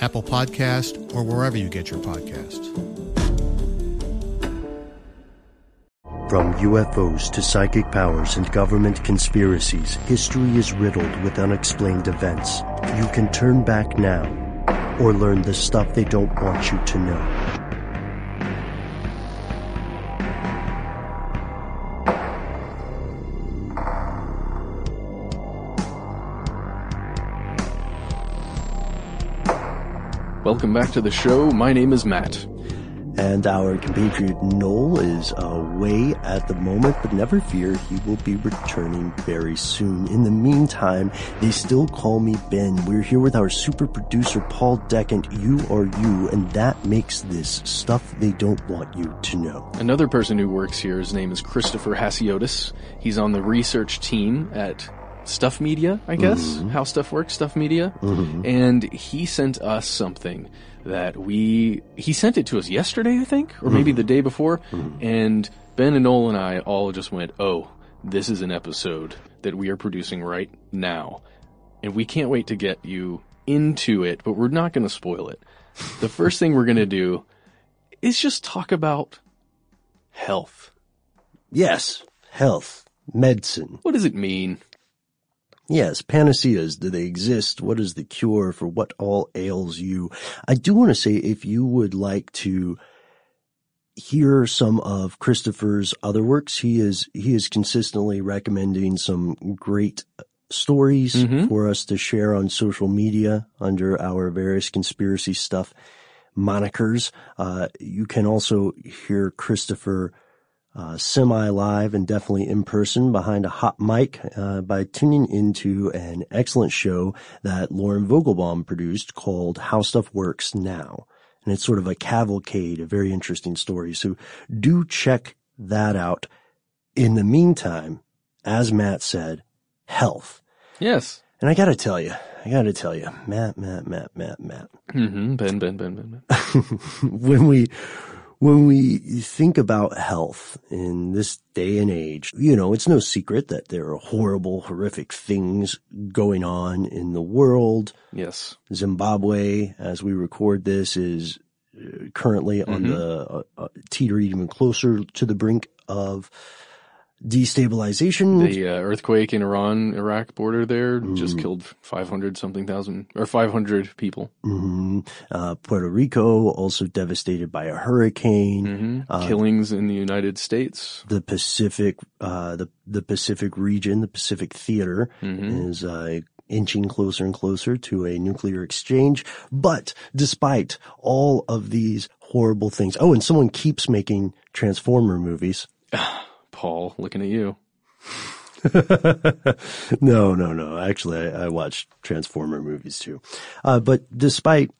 Apple Podcast, or wherever you get your podcasts. From UFOs to psychic powers and government conspiracies, history is riddled with unexplained events. You can turn back now or learn the stuff they don't want you to know. Welcome back to the show. My name is Matt. And our compatriot Noel is away at the moment, but never fear, he will be returning very soon. In the meantime, they still call me Ben. We're here with our super producer Paul Decant. You are you, and that makes this stuff they don't want you to know. Another person who works here, his name is Christopher Hasiotis. He's on the research team at Stuff Media, I guess, mm-hmm. how stuff works, Stuff Media. Mm-hmm. And he sent us something that we, he sent it to us yesterday, I think, or maybe mm-hmm. the day before. Mm-hmm. And Ben and Noel and I all just went, oh, this is an episode that we are producing right now. And we can't wait to get you into it, but we're not going to spoil it. the first thing we're going to do is just talk about health. Yes, health, medicine. What does it mean? Yes, panaceas. Do they exist? What is the cure for what all ails you? I do want to say if you would like to hear some of Christopher's other works, he is, he is consistently recommending some great stories mm-hmm. for us to share on social media under our various conspiracy stuff monikers. Uh, you can also hear Christopher uh, semi-live and definitely in person behind a hot mic uh, by tuning into an excellent show that Lauren Vogelbaum produced called How Stuff Works Now. And it's sort of a cavalcade of very interesting stories. So do check that out. In the meantime, as Matt said, health. Yes. And I gotta tell you, I gotta tell you, Matt, Matt, Matt, Matt, Matt. Mm-hmm. Ben, Ben, Ben, Ben, Ben. when we, when we think about health in this day and age, you know, it's no secret that there are horrible, horrific things going on in the world. Yes. Zimbabwe, as we record this, is uh, currently mm-hmm. on the uh, uh, teetering even closer to the brink of destabilization. The uh, earthquake in Iran Iraq border there mm. just killed 500 something thousand or 500 people. Mm-hmm. Uh, Puerto Rico also devastated by a hurricane. Mm-hmm. Uh, Killings in the United States. The Pacific, uh, the the Pacific region, the Pacific theater mm-hmm. is uh, inching closer and closer to a nuclear exchange. But despite all of these horrible things, oh, and someone keeps making Transformer movies. Paul, looking at you. no, no, no. Actually, I, I watched Transformer movies too. Uh, but despite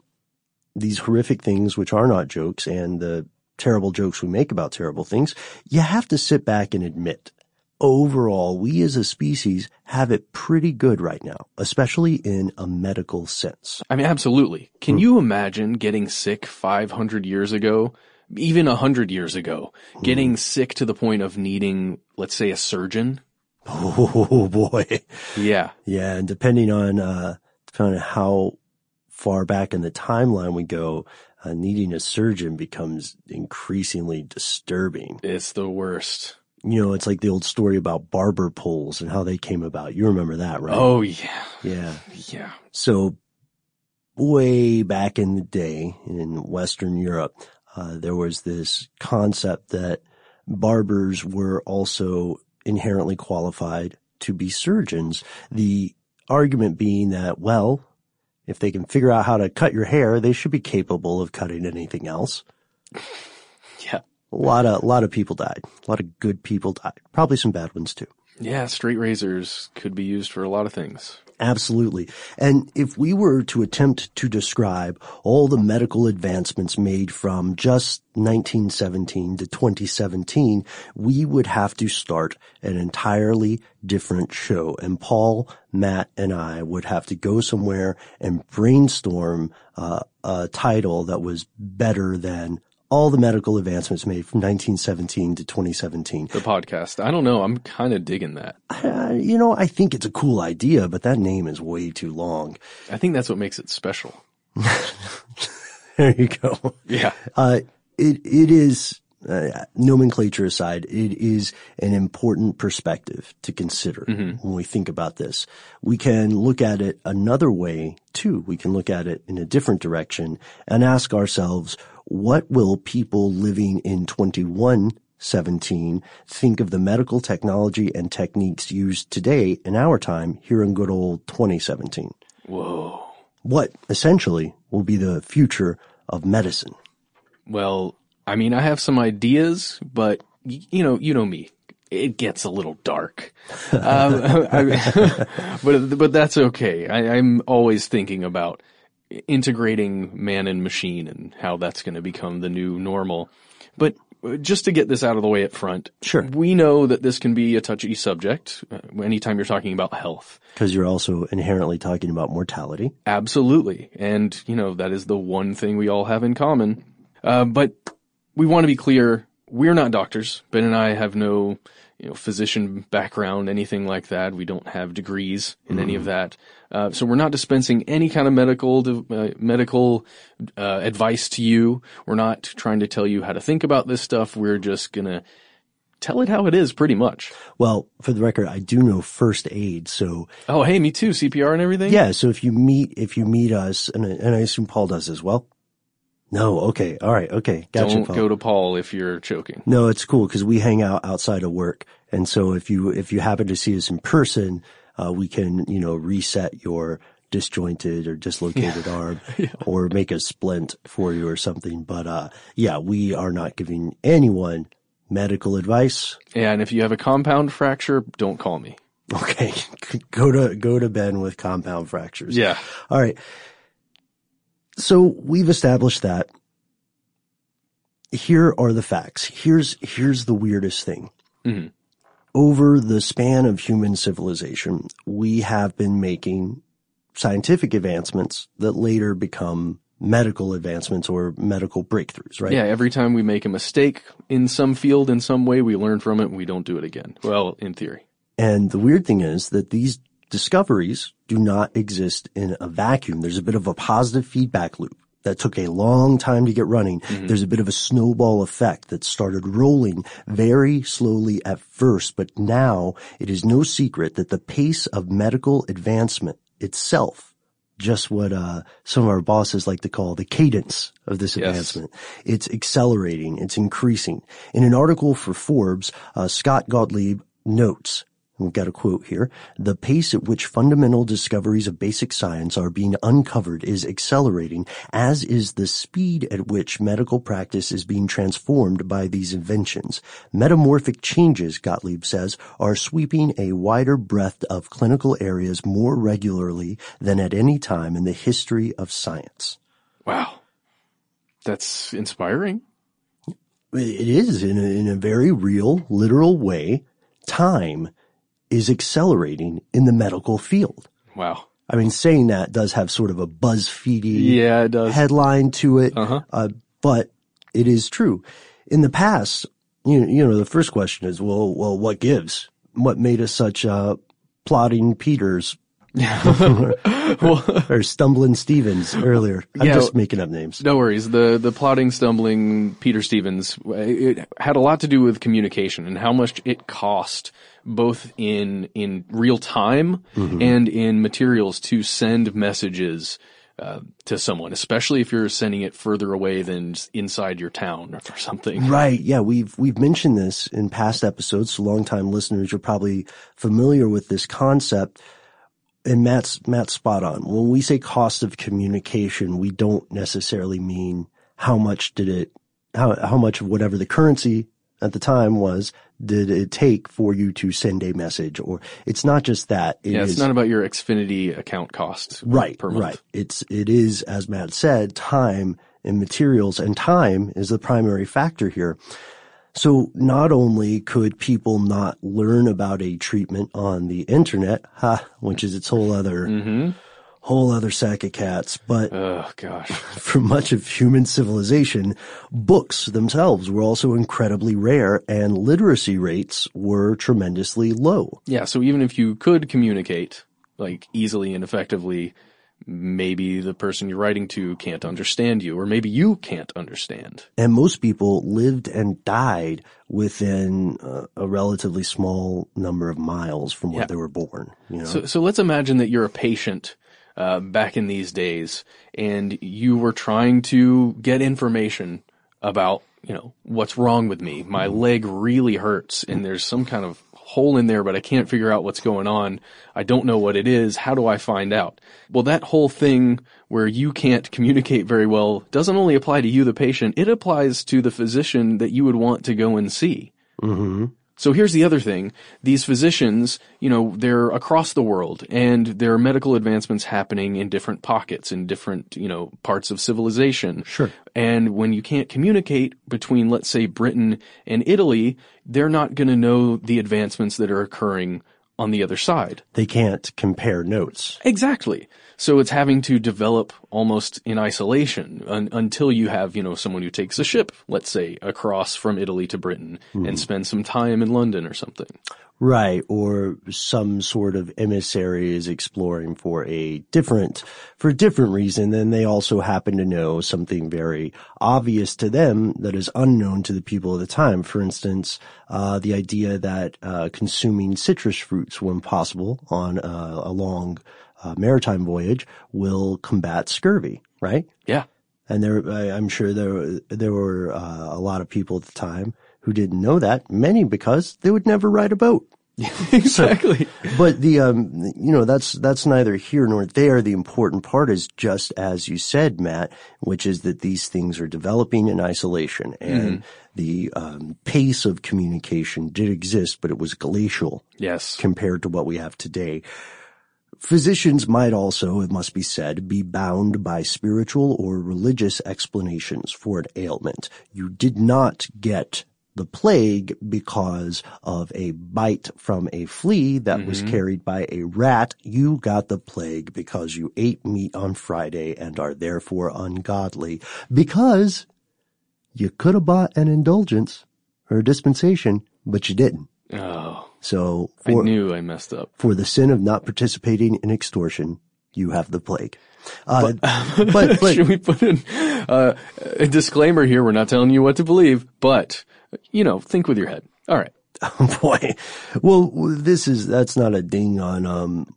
these horrific things, which are not jokes, and the terrible jokes we make about terrible things, you have to sit back and admit overall, we as a species have it pretty good right now, especially in a medical sense. I mean, absolutely. Can you imagine getting sick 500 years ago, even a 100 years ago, getting sick to the point of needing, let's say, a surgeon? Oh boy. Yeah. Yeah. And depending on, uh, depending on how far back in the timeline we go, uh, needing a surgeon becomes increasingly disturbing. It's the worst. You know, it's like the old story about barber poles and how they came about. You remember that, right? Oh, yeah. Yeah. Yeah. So way back in the day in Western Europe, uh, there was this concept that barbers were also inherently qualified to be surgeons. The argument being that, well, if they can figure out how to cut your hair, they should be capable of cutting anything else. Yeah. A lot of, a lot of people died. A lot of good people died. Probably some bad ones too. Yeah, straight razors could be used for a lot of things. Absolutely. And if we were to attempt to describe all the medical advancements made from just 1917 to 2017, we would have to start an entirely different show. And Paul, Matt, and I would have to go somewhere and brainstorm uh, a title that was better than all the medical advancements made from 1917 to 2017. The podcast. I don't know. I'm kind of digging that. Uh, you know, I think it's a cool idea, but that name is way too long. I think that's what makes it special. there you go. Yeah. Uh, it, it is, uh, nomenclature aside, it is an important perspective to consider Mm-hmm. when we think about this. We can look at it another way too. We can look at it in a different direction and ask ourselves, what will people living in 2117 think of the medical technology and techniques used today in our time here in good old 2017? Whoa. What essentially will be the future of medicine? Well, I mean, I have some ideas, but y- you know, you know me. It gets a little dark, um, I- but but that's okay. I, I'm always thinking about integrating man and machine and how that's going to become the new normal. But just to get this out of the way up front, sure, we know that this can be a touchy subject uh, anytime you're talking about health. Because you're also inherently talking about mortality. Absolutely. And, you know, that is the one thing we all have in common. Uh, but we want to be clear. We're not doctors. Ben and I have no, you know, physician background, anything like that. We don't have degrees in any of that. Uh, so we're not dispensing any kind of medical, uh, medical, uh, advice to you. We're not trying to tell you how to think about this stuff. We're just gonna tell it how it is pretty much. Well, for the record, I do know first aid, so. Oh, hey, me too. CPR and everything? Yeah, so if you meet, if you meet us, and, and I assume Paul does as well. No, okay, alright, okay, gotcha. Don't Paul. go to Paul if you're choking. No, it's cool because we hang out outside of work. And so if you, if you happen to see us in person, uh, we can, you know, reset your disjointed or dislocated arm or make a splint for you or something. But, uh, yeah, we are not giving anyone medical advice. Yeah, and if you have a compound fracture, don't call me. Okay. go to, go to Ben with compound fractures. Yeah. All right. So we've established that. Here are the facts. Here's, here's the weirdest thing. Mm-hmm. Over the span of human civilization, we have been making scientific advancements that later become medical advancements or medical breakthroughs, right? Yeah, every time we make a mistake in some field in some way, we learn from it and we don't do it again. Well, in theory. And the weird thing is that these discoveries do not exist in a vacuum. There's a bit of a positive feedback loop that took a long time to get running. Mm-hmm. There's a bit of a snowball effect that started rolling very slowly at first, but now it is no secret that the pace of medical advancement itself, just what uh, some of our bosses like to call the cadence of this Yes. advancement, it's accelerating, it's increasing. In an article for Forbes, uh, Scott Gottlieb notes we've got a quote here, the pace at which fundamental discoveries of basic science are being uncovered is accelerating, as is the speed at which medical practice is being transformed by these inventions. Metamorphic changes, Gottlieb says, are sweeping a wider breadth of clinical areas more regularly than at any time in the history of science. Wow. That's inspiring. It is in a, in a very real, literal way. Time is accelerating in the medical field. Wow. I mean, saying that does have sort of a BuzzFeedy yeah, it does. headline to it, uh-huh. uh, but it is true. In the past, you, you know, the first question is, well, well, what gives? What made us such uh, plotting Peters well, or stumbling Stevens earlier. I'm yeah, just making up names. No worries. The the plotting, stumbling Peter Stevens it had a lot to do with communication and how much it cost both in in real time mm-hmm. and in materials to send messages uh, to someone, especially if you're sending it further away than inside your town or something. Right. Yeah. We've, we've mentioned this in past episodes. So longtime listeners are probably familiar with this concept and Matt's Matt's spot on. When we say cost of communication, we don't necessarily mean how much did it how how much of whatever the currency at the time was did it take for you to send a message or it's not just that it yeah it's is, not about your xfinity account costs right per month. right it's it is as matt said time and materials and time is the primary factor here so not only could people not learn about a treatment on the internet, ha, which is its whole other, mm-hmm. whole other sack of cats, but oh gosh, for much of human civilization, books themselves were also incredibly rare and literacy rates were tremendously low. Yeah. So even if you could communicate like easily and effectively, maybe the person you're writing to can't understand you, or maybe you can't understand. And most people lived and died within uh, a relatively small number of miles from where yeah. they were born. You know? So, so let's imagine that you're a patient uh, back in these days, and you were trying to get information about, you know, what's wrong with me. My leg really hurts, and there's some kind of hole in there, but I can't figure out what's going on. I don't know what it is. How do I find out? Well, that whole thing where you can't communicate very well doesn't only apply to you, the patient, it applies to the physician that you would want to go and see. Mm-hmm. So here's the other thing. These physicians, you know, they're across the world and there are medical advancements happening in different pockets, in different, you know, parts of civilization. Sure. And when you can't communicate between, let's say, Britain and Italy, they're not going to know the advancements that are occurring on the other side. They can't compare notes. Exactly. So it's having to develop almost in isolation un- until you have, you know, someone who takes a ship, let's say, across from Italy to Britain mm. and spends some time in London or something. Right. Or some sort of emissary is exploring for a different, for a different reason. Then they also happen to know something very obvious to them that is unknown to the people of the time. For instance, uh, the idea that, uh, consuming citrus fruits when possible on uh, a long uh, maritime voyage will combat scurvy, right? Yeah. And there, I'm sure there, there were uh, a lot of people at the time who didn't know that. Many because they would never ride a boat. exactly. So, but the, um, you know, that's, that's neither here nor there. The important part is just as you said, Matt, which is that these things are developing in isolation and mm-hmm. the, um, pace of communication did exist, but it was glacial. Yes. Compared to what we have today. Physicians might also, it must be said, be bound by spiritual or religious explanations for an ailment. You did not get the plague because of a bite from a flea that mm-hmm. was carried by a rat. You got the plague because you ate meat on Friday and are therefore ungodly because you could have bought an indulgence or a dispensation, but you didn't. Oh. So for, I knew I messed up. For the sin of not participating in extortion, you have the plague. Uh, but, but, but, should we put in uh, a disclaimer here? We're not telling you what to believe, but you know, think with your head. All right. Oh boy. Well, this is, that's not a ding on, um,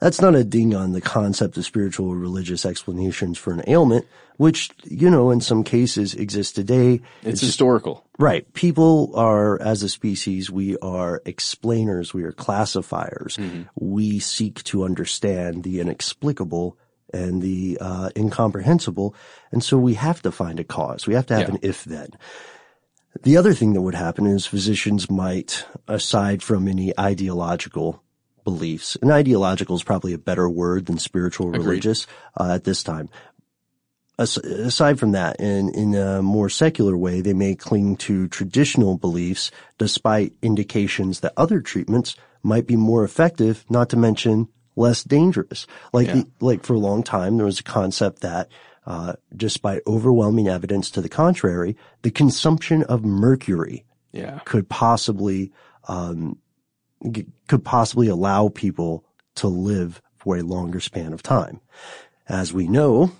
That's not a ding on the concept of spiritual or religious explanations for an ailment, which, you know, in some cases exists today. It's, it's historical. Just, right. People are, as a species, we are explainers, we are classifiers. Mm-hmm. We seek to understand the inexplicable and the uh, incomprehensible. And so we have to find a cause. We have to have yeah. an if then. The other thing that would happen is physicians might, aside from any ideological beliefs, and ideological is probably a better word than spiritual or religious uh, at this time. As, aside from that, in, in a more secular way, they may cling to traditional beliefs despite indications that other treatments might be more effective, not to mention less dangerous. Like, yeah. the, like for a long time, there was a concept that uh, despite overwhelming evidence to the contrary, the consumption of mercury yeah. could possibly um, could possibly allow people to live for a longer span of time. As we know,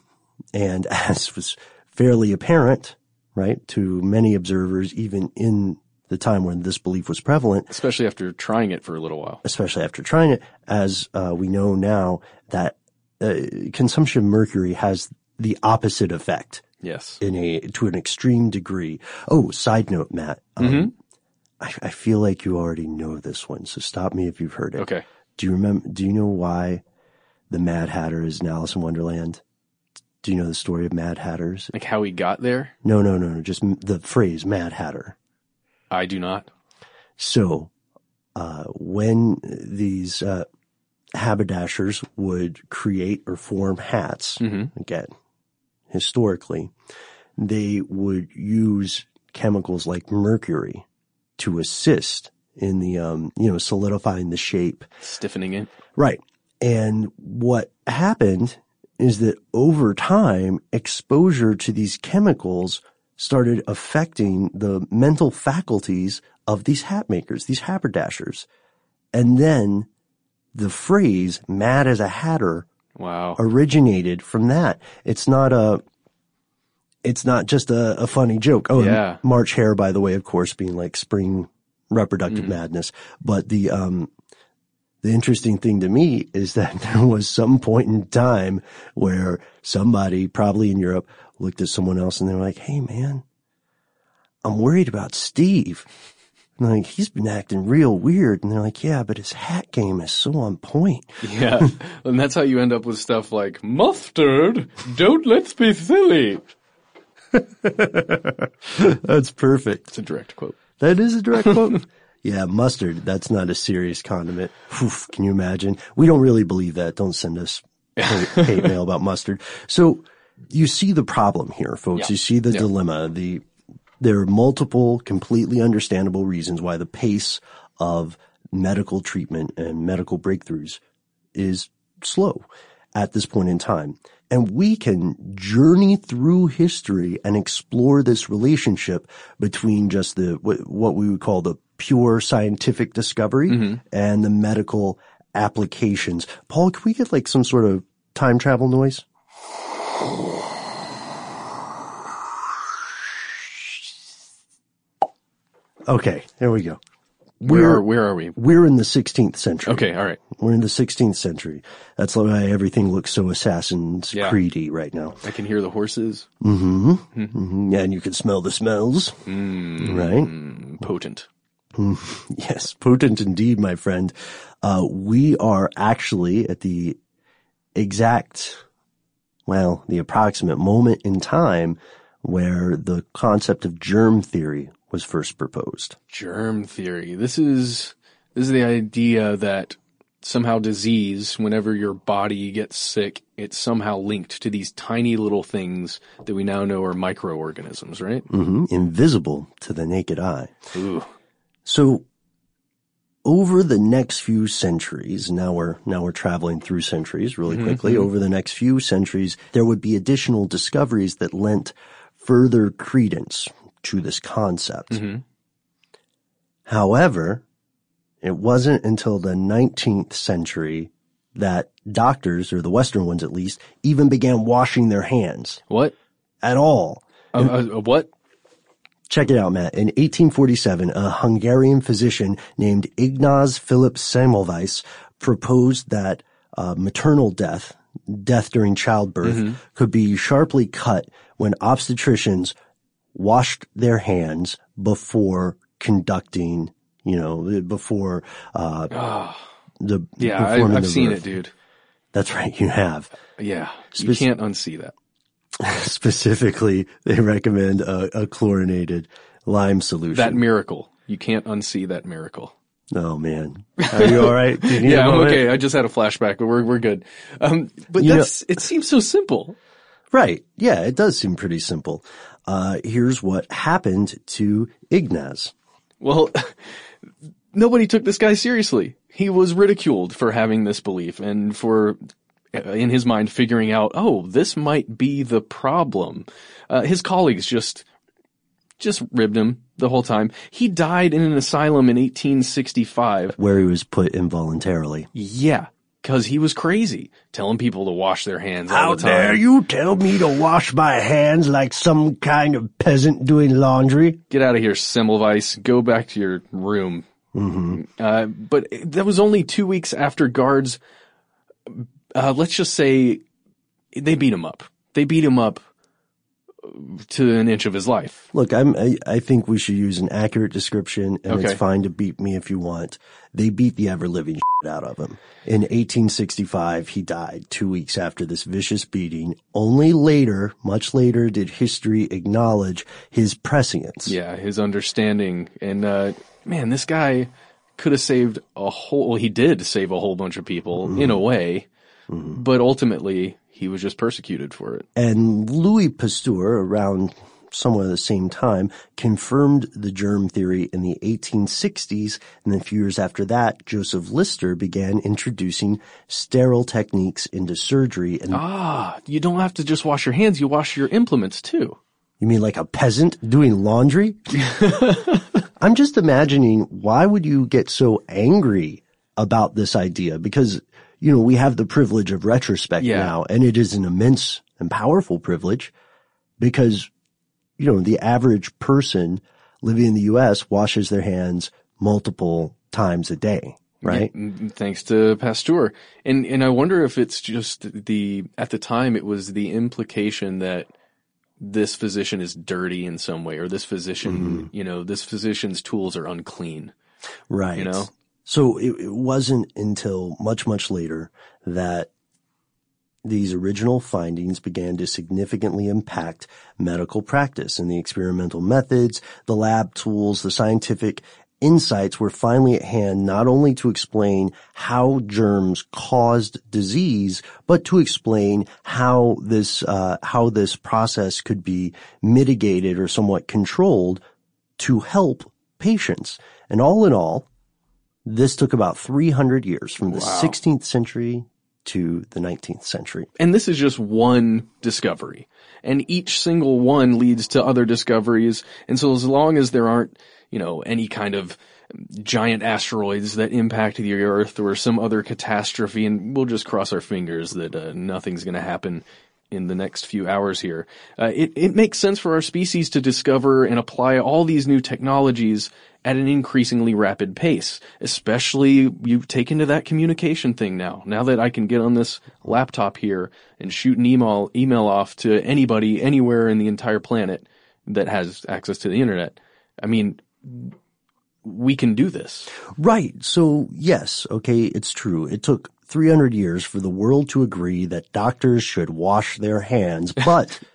and as was fairly apparent, right, to many observers, even in the time when this belief was prevalent. Especially after trying it for a little while. Especially after trying it, as uh, we know now that uh, consumption of mercury has the opposite effect. Yes. In a, to an extreme degree. Oh, side note, Matt. Um, mm-hmm. I, I feel like you already know this one, so stop me if you've heard it. Okay. Do you remember, do you know why the Mad Hatter is in Alice in Wonderland? Do you know the story of Mad Hatters? Like how he got there? No, no, no, no. Just the phrase Mad Hatter. I do not. So, uh, when these, uh, haberdashers would create or form hats, mm-hmm. again, historically, they would use chemicals like mercury to assist in the, um, you know, solidifying the shape. Stiffening it. Right. And what happened is that over time, exposure to these chemicals started affecting the mental faculties of these hat makers, these haberdashers. And then the phrase mad as a hatter wow. originated from that. It's not a, it's not just a, a funny joke. Oh, yeah. March hare, by the way, of course, being like spring reproductive mm. madness. But the, um, the interesting thing to me is that there was some point in time where somebody, probably in Europe, looked at someone else and they were like, Hey man, I'm worried about Steve. And like, he's been acting real weird. And they're like, yeah, but his hat game is so on point. Yeah. and that's how you end up with stuff like mustard. Don't let's be silly. that's perfect. It's a direct quote. That is a direct quote. Yeah, mustard. That's not a serious condiment. Oof, can you imagine? We don't really believe that. Don't send us hate, hate mail about mustard. So you see the problem here, folks. Yeah. You see the yeah. dilemma. The there are multiple completely understandable reasons why the pace of medical treatment and medical breakthroughs is slow at this point in time. And we can journey through history and explore this relationship between just the, what we would call the pure scientific discovery mm-hmm. and the medical applications. Paul, can we get like some sort of time travel noise? Okay, there we go. Where are, where are we? We're in the 16th century. Okay, all right. We're in the 16th century. That's why everything looks so Assassin's yeah. Creedy right now. I can hear the horses. Mm-hmm. mm-hmm. mm-hmm. And you can smell the smells. Mm, right? Potent. yes, potent indeed, my friend. Uh, we are actually at the exact, well, the approximate moment in time where the concept of germ theory was first proposed. Germ theory. This is this is the idea that somehow disease, whenever your body gets sick, it's somehow linked to these tiny little things that we now know are microorganisms, right? Mm-hmm. Invisible to the naked eye. Ooh. So over the next few centuries, now we're, now we're traveling through centuries really mm-hmm. quickly. Mm-hmm. Over the next few centuries, there would be additional discoveries that lent further credence to this concept. Mm-hmm. However, it wasn't until the 19th century that doctors, or the Western ones at least, even began washing their hands. What? At all. Uh, uh, what? Check it out, Matt. In 1847, a Hungarian physician named Ignaz Philipp Semmelweis proposed that uh, maternal death, death during childbirth, Mhm. could be sharply cut when obstetricians washed their hands before conducting, you know, before uh, the Yeah, I, the seen birth. it, dude. That's right, you have. Yeah, you can't unsee that. Specifically, they recommend a, a chlorinated lime solution. That miracle. You can't unsee that miracle. oh man, are you all right? You yeah, I'm okay. I just had a flashback, but we're we're good. Um, but You know- that's it seems so simple. Right. Yeah, it does seem pretty simple. Uh, here's what happened to Ignaz. Well, nobody took this guy seriously. He was ridiculed for having this belief and for, uh, in his mind, figuring out, oh, this might be the problem. Uh, his colleagues just, just ribbed him the whole time. He died in an asylum in 1865. Where he was put involuntarily. Yeah. Cause he was crazy, telling people to wash their hands all How the time. dare you tell me to wash my hands like some kind of peasant doing laundry? Get out of here, Semmelweis. Go back to your room. Mm-hmm. Uh, but that was only two weeks after guards, uh, let's just say they beat him up. They beat him up to an inch of his life. Look, I'm, I, I think we should use an accurate description and Okay. it's fine to beat me if you want. They beat the ever living shit out of him. In 1865, he died two weeks after this vicious beating. Only later, much later, did history acknowledge his prescience. Yeah, his understanding. And, uh, man, this guy could have saved a whole, well, he did save a whole bunch of people in a way, but ultimately he was just persecuted for it. And Louis Pasteur, around somewhere the same time, confirmed the germ theory in the 1860s. And then a few years after that, Joseph Lister began introducing sterile techniques into surgery. And Ah, you don't have to just wash your hands, you wash your implements too. you mean like a peasant doing laundry? I'm just imagining why would you get so angry about this idea? Because, you know, we have the privilege of retrospect Yeah. now and it is an immense and powerful privilege because, you know, the average person living in the U.S. washes their hands multiple times a day, right? Yeah, thanks to Pasteur. And and I wonder if it's just the at the time it was the implication that this physician is dirty in some way or this physician, mm-hmm. you know, this physician's tools are unclean. Right. You know? So it, it wasn't until much, much later that these original findings began to significantly impact medical practice and the experimental methods, the lab tools, the scientific insights were finally at hand not only to explain how germs caused disease, but to explain how this, uh, how this process could be mitigated or somewhat controlled to help patients. And all in all, this took about 300 years from the Wow. 16th century to the 19th century. And this is just one discovery. And each single one leads to other discoveries. And so as long as there aren't, you know, any kind of giant asteroids that impact the earth or some other catastrophe, and we'll just cross our fingers that uh, nothing's going to happen in the next few hours here. Uh, it, it makes sense for our species to discover and apply all these new technologies at an increasingly rapid pace, especially you take into that communication thing now. Now that I can get on this laptop here and shoot an email, email off to anybody anywhere in the entire planet that has access to the internet. I mean, we can do this. Right. So yes, okay, it's true. It took 300 years for the world to agree that doctors should wash their hands, but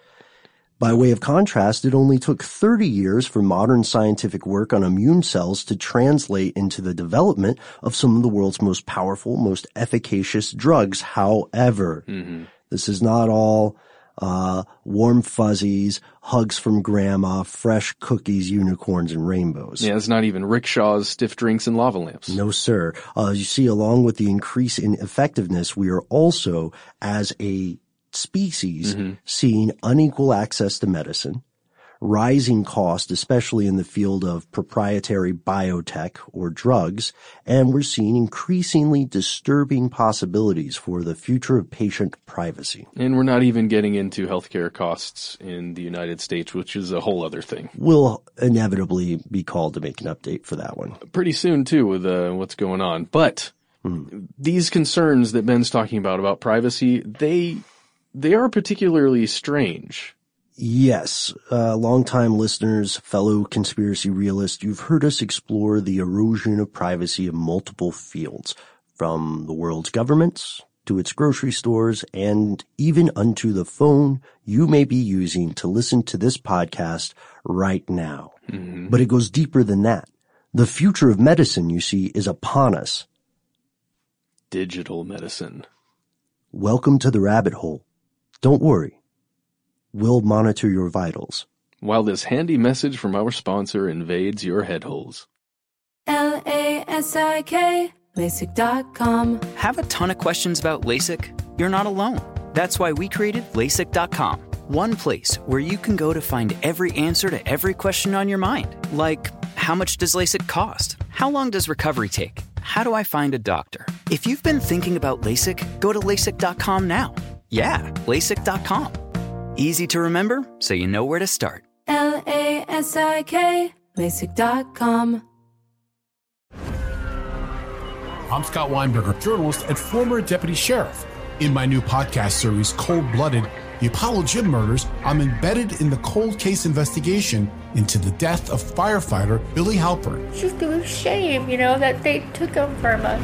by way of contrast, it only took 30 years for modern scientific work on immune cells to translate into the development of some of the world's most powerful, most efficacious drugs. However, this is not all uh, warm fuzzies, hugs from grandma, fresh cookies, unicorns, and rainbows. Yeah, it's not even rickshaws, stiff drinks, and lava lamps. No, sir. Uh, you see, along with the increase in effectiveness, we are also, as a species, seeing unequal access to medicine, rising cost, especially in the field of proprietary biotech or drugs, and we're seeing increasingly disturbing possibilities for the future of patient privacy. And we're not even getting into healthcare costs in the United States, which is a whole other thing. We'll inevitably be called to make an update for that one. Pretty soon too with uh, what's going on. But these concerns that Ben's talking about about privacy, they they are particularly strange. Yes, uh, longtime listeners, fellow conspiracy realists, you've heard us explore the erosion of privacy in multiple fields, from the world's governments to its grocery stores and even unto the phone you may be using to listen to this podcast right now. Mm-hmm. But it goes deeper than that. The future of medicine, you see, is upon us. Digital medicine. Welcome to the rabbit hole. Don't worry. We'll monitor your vitals. While this handy message from our sponsor invades your head holes. L A S I K, LASIK.com. Have a ton of questions about LASIK? You're not alone. That's why we created LASIK.com. One place where you can go to find every answer to every question on your mind. Like, how much does LASIK cost? How long does recovery take? How do I find a doctor? If you've been thinking about LASIK, go to LASIK.com now. Yeah, LASIK.com. Easy to remember, so you know where to start. L A S I K, LASIK.com. I'm Scott Weinberger, journalist and former deputy sheriff. In my new podcast series, Cold Blooded The Apollo Gym Murders, I'm embedded in the cold case investigation into the death of firefighter Billy Halpern. It's just a shame, you know, that they took him from us.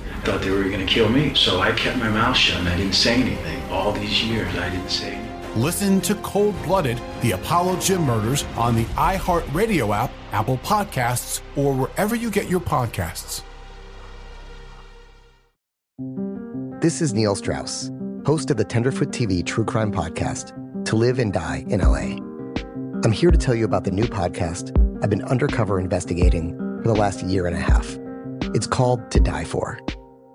I thought they were going to kill me, so I kept my mouth shut and I didn't say anything. All these years, I didn't say anything. Listen to Cold Blooded, the Apollo Gym Murders on the iHeartRadio app, Apple Podcasts, or wherever you get your podcasts. This is Neil Strauss, host of the Tenderfoot TV True Crime Podcast, To Live and Die in LA. I'm here to tell you about the new podcast I've been undercover investigating for the last year and a half. It's called To Die For.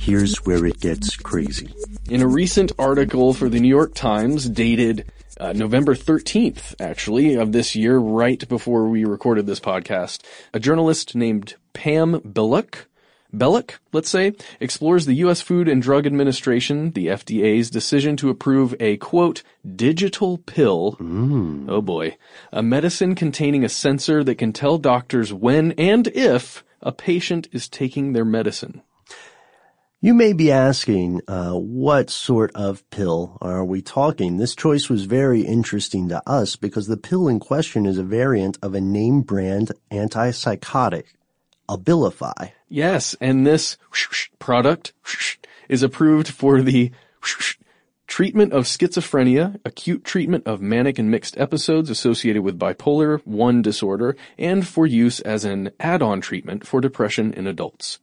Here's where it gets crazy. In a recent article for the New York Times dated uh, November 13th, actually, of this year, right before we recorded this podcast, a journalist named Pam Billock Belloc, let's say, explores the U.S. Food and Drug Administration, the FDA's decision to approve a quote, digital pill. Oh boy. A medicine containing a sensor that can tell doctors when and if a patient is taking their medicine. You may be asking, uh, what sort of pill are we talking? This choice was very interesting to us because the pill in question is a variant of a name brand antipsychotic, Abilify. Yes, and this product is approved for the treatment of schizophrenia, acute treatment of manic and mixed episodes associated with bipolar 1 disorder, and for use as an add-on treatment for depression in adults.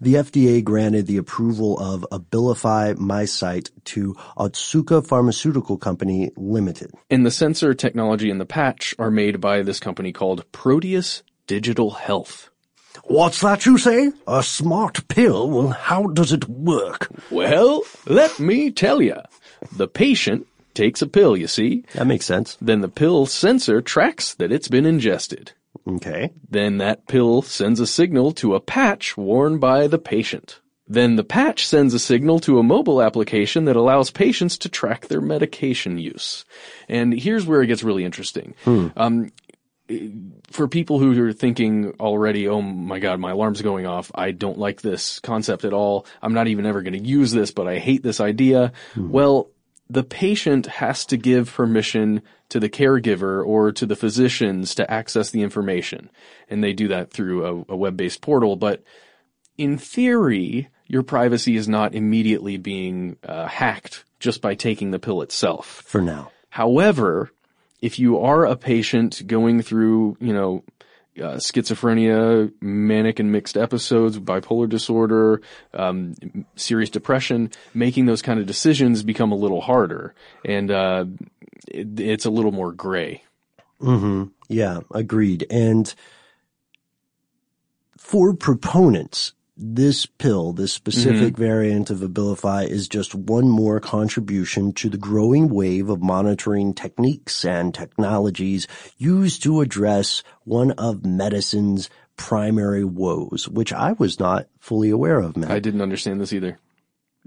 The FDA granted the approval of Abilify MyCite to Otsuka Pharmaceutical Company Limited. And the sensor technology and the patch are made by this company called Proteus Digital Health. What's that you say? A smart pill? Well, how does it work? Well, let me tell you. The patient takes a pill, you see. That makes sense. Then the pill sensor tracks that it's been ingested. Okay. Then that pill sends a signal to a patch worn by the patient. Then the patch sends a signal to a mobile application that allows patients to track their medication use. And here's where it gets really interesting. Hmm. Um, for people who are thinking already, oh my god, my alarm's going off. I don't like this concept at all. I'm not even ever going to use this, but I hate this idea. Well, the patient has to give permission to the caregiver or to the physicians to access the information. And they do that through a, a web-based portal. But in theory, your privacy is not immediately being uh, hacked just by taking the pill itself. For now. However, if you are a patient going through, you know, uh, schizophrenia, manic and mixed episodes, bipolar disorder, um, serious depression, making those kind of decisions become a little harder, and uh, it, it's a little more gray. Mm-hmm. Yeah, agreed. And for proponents, this pill, this specific Mhm. variant of Abilify is just one more contribution to the growing wave of monitoring techniques and technologies used to address one of medicine's primary woes, which I was not fully aware of, Matt. I didn't understand this either.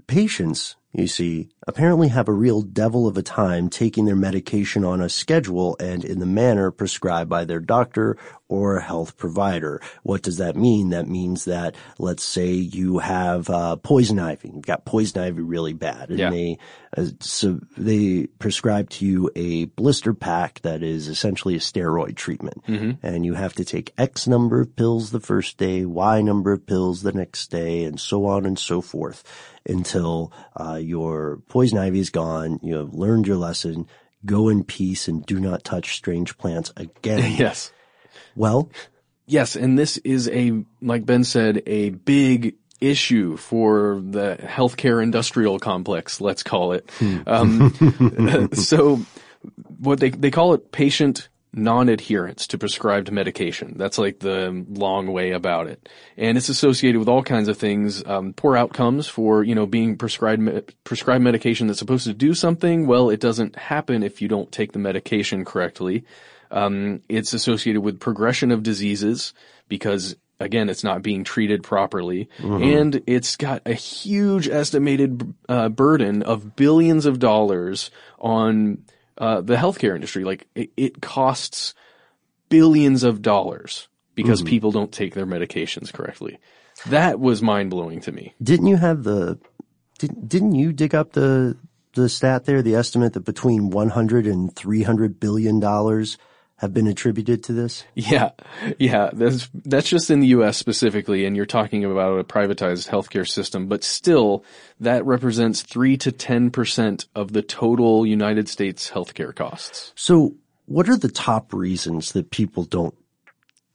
Patients, you see, apparently have a real devil of a time taking their medication on a schedule and in the manner prescribed by their doctor or health provider. What does that mean? That means that, let's say you have uh, poison ivy. You've got poison ivy really bad, and Yeah. they uh, so they prescribe to you a blister pack that is essentially a steroid treatment, Mhm. and you have to take X number of pills the first day, Y number of pills the next day, and so on and so forth until uh, your poison ivy is gone. You have learned your lesson. Go in peace and do not touch strange plants again. yes. Well, Yes, and this is a, like Ben said, a big issue for the healthcare industrial complex, let's call it. Um, so what they, they call it patient non-adherence to prescribed medication. That's like the long way about it. And it's associated with all kinds of things, um, poor outcomes for, you know, being prescribed, me- prescribed medication that's supposed to do something. Well, it doesn't happen if you don't take the medication correctly. Um, it's associated with progression of diseases because again, it's not being treated properly, Mhm. and it's got a huge estimated uh, burden of billions of dollars on uh, the healthcare industry. Like it, it costs billions of dollars because Mhm. people don't take their medications correctly. That was mind blowing to me. didn't you have the? Didn't, didn't you dig up the the stat there? The estimate that between 100 and 300 billion dollars have been attributed to this. Yeah, yeah. That's that's just in the U.S. specifically, and you're talking about a privatized healthcare system. But still, that represents three to ten percent of the total United States healthcare costs. So, what are the top reasons that people don't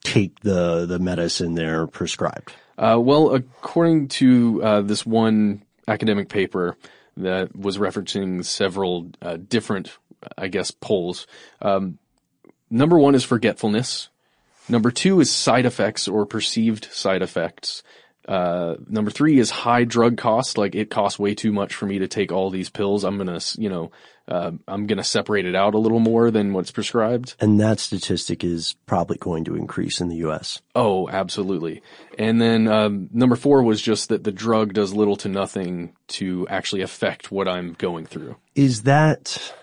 take the the medicine they're prescribed? Uh, well, according to uh, this one academic paper that was referencing several uh, different, I guess, polls, um, number one is forgetfulness. Number two is side effects or perceived side effects. Uh, number three is high drug cost. Like it costs way too much for me to take all these pills. I'm gonna, you know, uh, I'm gonna separate it out a little more than what's prescribed. And that statistic is probably going to increase in the U.S. Oh, absolutely. And then um, number four was just that the drug does little to nothing to actually affect what I'm going through. Is that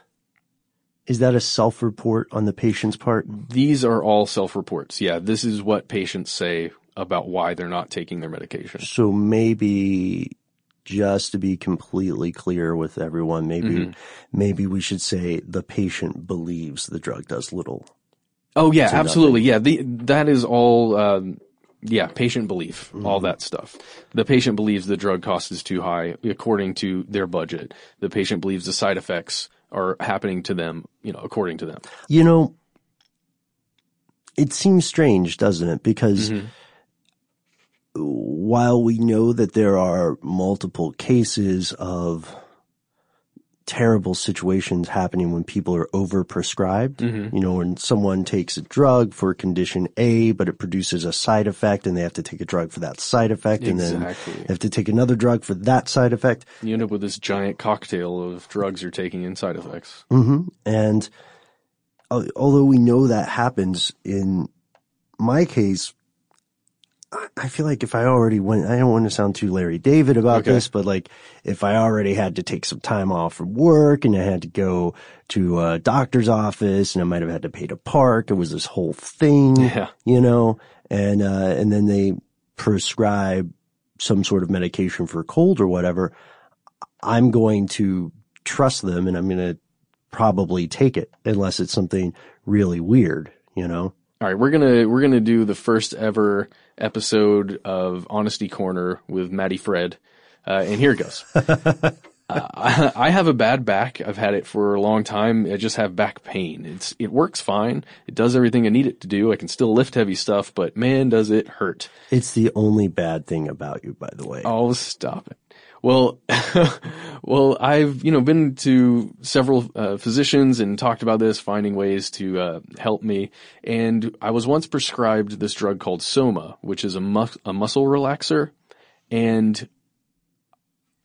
is that a self-report on the patient's part? These are all self-reports. Yeah, this is what patients say about why they're not taking their medication. So maybe just to be completely clear with everyone, maybe Mhm. maybe we should say the patient believes the drug does little. Oh yeah, absolutely. Yeah, the, that is all. Um, yeah, patient belief, all Mm-hmm. that stuff. The patient believes the drug cost is too high according to their budget. The patient believes the side effects are happening to them, you know, according to them. You know, it seems strange, doesn't it? Because Mm-hmm. while we know that there are multiple cases of terrible situations happening when people are overprescribed, Mhm. you know, when someone takes a drug for condition A, but it produces a side effect and they have to take a drug for that side effect and then they have to take another drug for that side effect. You end up with this giant cocktail of drugs you're taking and side effects. hmm And although we know that happens in my case, I- feel like if I already went, I don't want to sound too Larry David about Okay. this, but like if I already had to take some time off from work and I had to go to a doctor's office and I might have had to pay to park, it was this whole thing, Yeah. you know, and, uh, and then they prescribe some sort of medication for a cold or whatever. I'm going to trust them and I'm going to probably take it unless it's something really weird, you know? All right, we're gonna we're gonna do the first ever episode of Honesty Corner with Maddie Fred, uh, and here it goes. uh, I, I have a bad back. I've had it for a long time. I just have back pain. It's it works fine. It does everything I need it to do. I can still lift heavy stuff, but man, does it hurt. It's the only bad thing about you, by the way. Oh, stop it. Well, well, I've, you know, been to several uh, physicians and talked about this, finding ways to uh, help me. And I was once prescribed this drug called Soma, which is a, mus- a muscle relaxer. And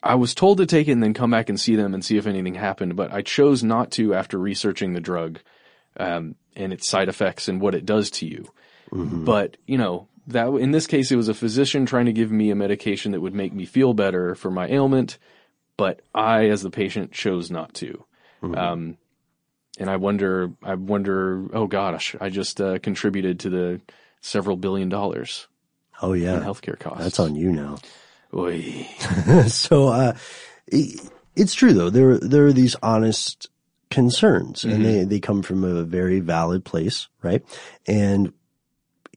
I was told to take it and then come back and see them and see if anything happened, but I chose not to after researching the drug, um, and its side effects and what it does to you. But, you know, that in this case it was a physician trying to give me a medication that would make me feel better for my ailment, but I as the patient chose not to. Um, and I wonder, I wonder, oh gosh, I just uh, contributed to the several billion dollars Oh yeah. in healthcare costs. That's on you now. Oy. so, uh, it- it's true though. There, there are these honest concerns and they, they come from a very valid place, right? And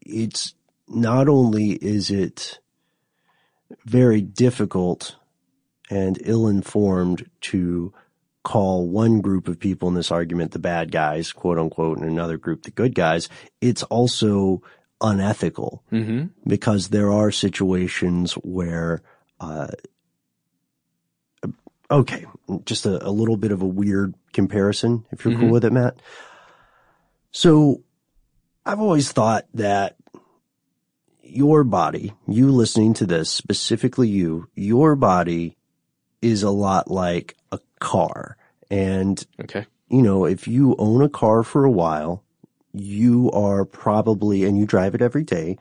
it's not only is it very difficult and ill-informed to call one group of people in this argument the bad guys, quote unquote, and another group the good guys, it's also unethical Mm-hmm. because there are situations where, uh, okay, just a, a little bit of a weird comparison, if you're cool Mhm. with it, Matt. So I've always thought that your body, you listening to this, specifically you, your body is a lot like a car. And, Okay. you know, if you own a car for a while, you are probably, and you drive it every day,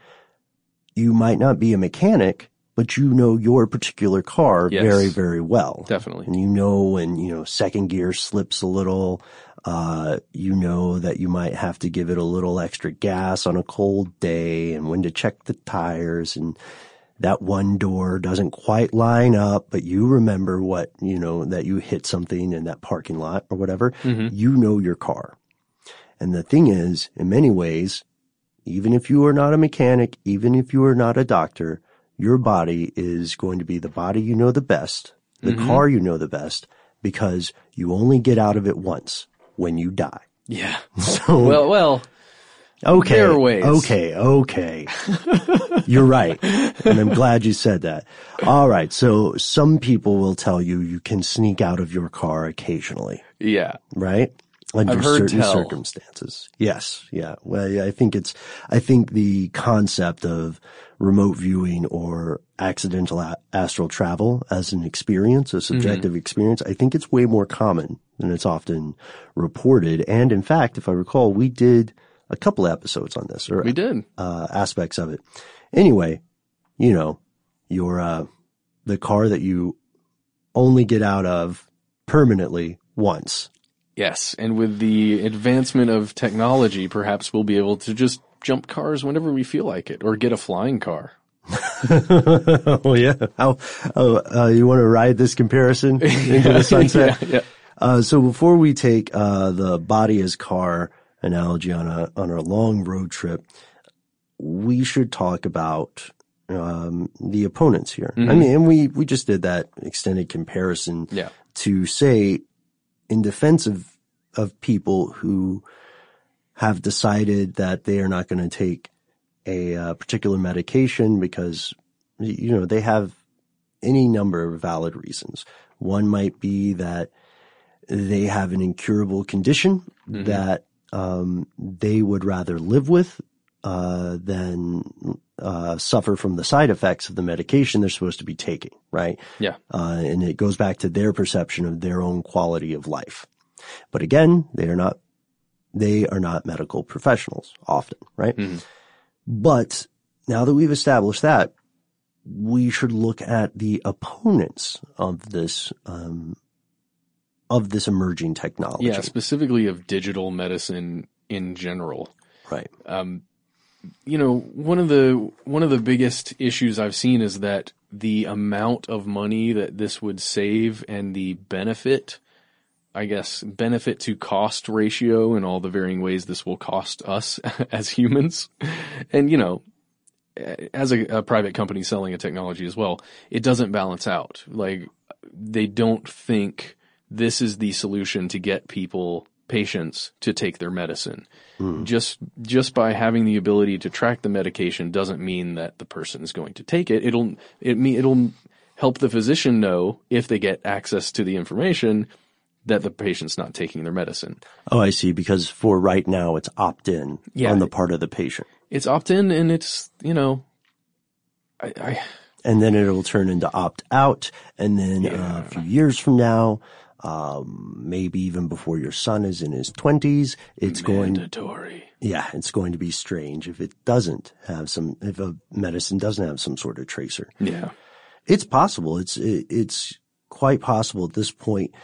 you might not be a mechanic, but you know your particular car Yes. very, very well. Definitely. And you know when, you know, second gear slips a little, uh, you know that you might have to give it a little extra gas on a cold day and when to check the tires and that one door doesn't quite line up, but you remember what, you know, that you hit something in that parking lot or whatever. Mhm. You know your car. And the thing is, in many ways, even if you are not a mechanic, even if you are not a doctor, your body is going to be the body you know the best, the Mhm. car you know the best, because you only get out of it once when you die. Yeah. So, Well, well. okay, there are ways. okay, okay. You're right. And I'm glad you said that. All right. So some people will tell you you can sneak out of your car occasionally, Yeah. right? Under certain tell. circumstances. Yes, yeah. Well, yeah, I think it's. I think the concept of remote viewing or accidental a- astral travel as an experience, a subjective experience, I think it's way more common than it's often reported. And in fact, if I recall, we did a couple episodes on this, or We did. uh, aspects of it. Anyway, you know, your uh, the car that you only get out of permanently once. Yes, and with the advancement of technology, perhaps we'll be able to just jump cars whenever we feel like it, or get a flying car. oh yeah. How, oh, uh, you want to ride this comparison into the sunset? Yeah, yeah. Uh, so before we take, uh, the body as car analogy on a, on a long road trip, we should talk about, um, the opponents here. I Mhm. mean, and we, we just did that extended comparison Yeah. to say in defense of, of people who have decided that they are not going to take a uh, particular medication because you know they have any number of valid reasons. One might be that they have an incurable condition Mhm. that um, they would rather live with uh, than uh, suffer from the side effects of the medication they're supposed to be taking, right? Yeah. Uh, and it goes back to their perception of their own quality of life. But again, they are not they are not medical professionals often, right? But now that we've established that, we should look at the opponents of this um, of this emerging technology. Yeah, specifically of digital medicine in general. Right. Um, you know, one of the one of the biggest issues I've seen is that the amount of money that this would save and the benefit, I guess, benefit to cost ratio and all the varying ways this will cost us as humans. And you know, as a, a private company selling a technology as well, it doesn't balance out. Like they don't think this is the solution to get people patients to take their medicine. Just just by having the ability to track the medication doesn't mean that the person is going to take it. It'll it mean it'll help the physician know if they get access to the information that the patient's not taking their medicine. Oh, I see. Because for right now, it's opt in Yeah. on the part of the patient, It's opt in and it's you know I, I and then it'll turn into opt out, and then uh, a few years from now. Um, maybe even before your son is in his twenties, it's going mandatory. Yeah, it's going to be strange if it doesn't have some, if a medicine doesn't have some sort of tracer. Yeah. It's possible. It's, it, it's quite possible at this point.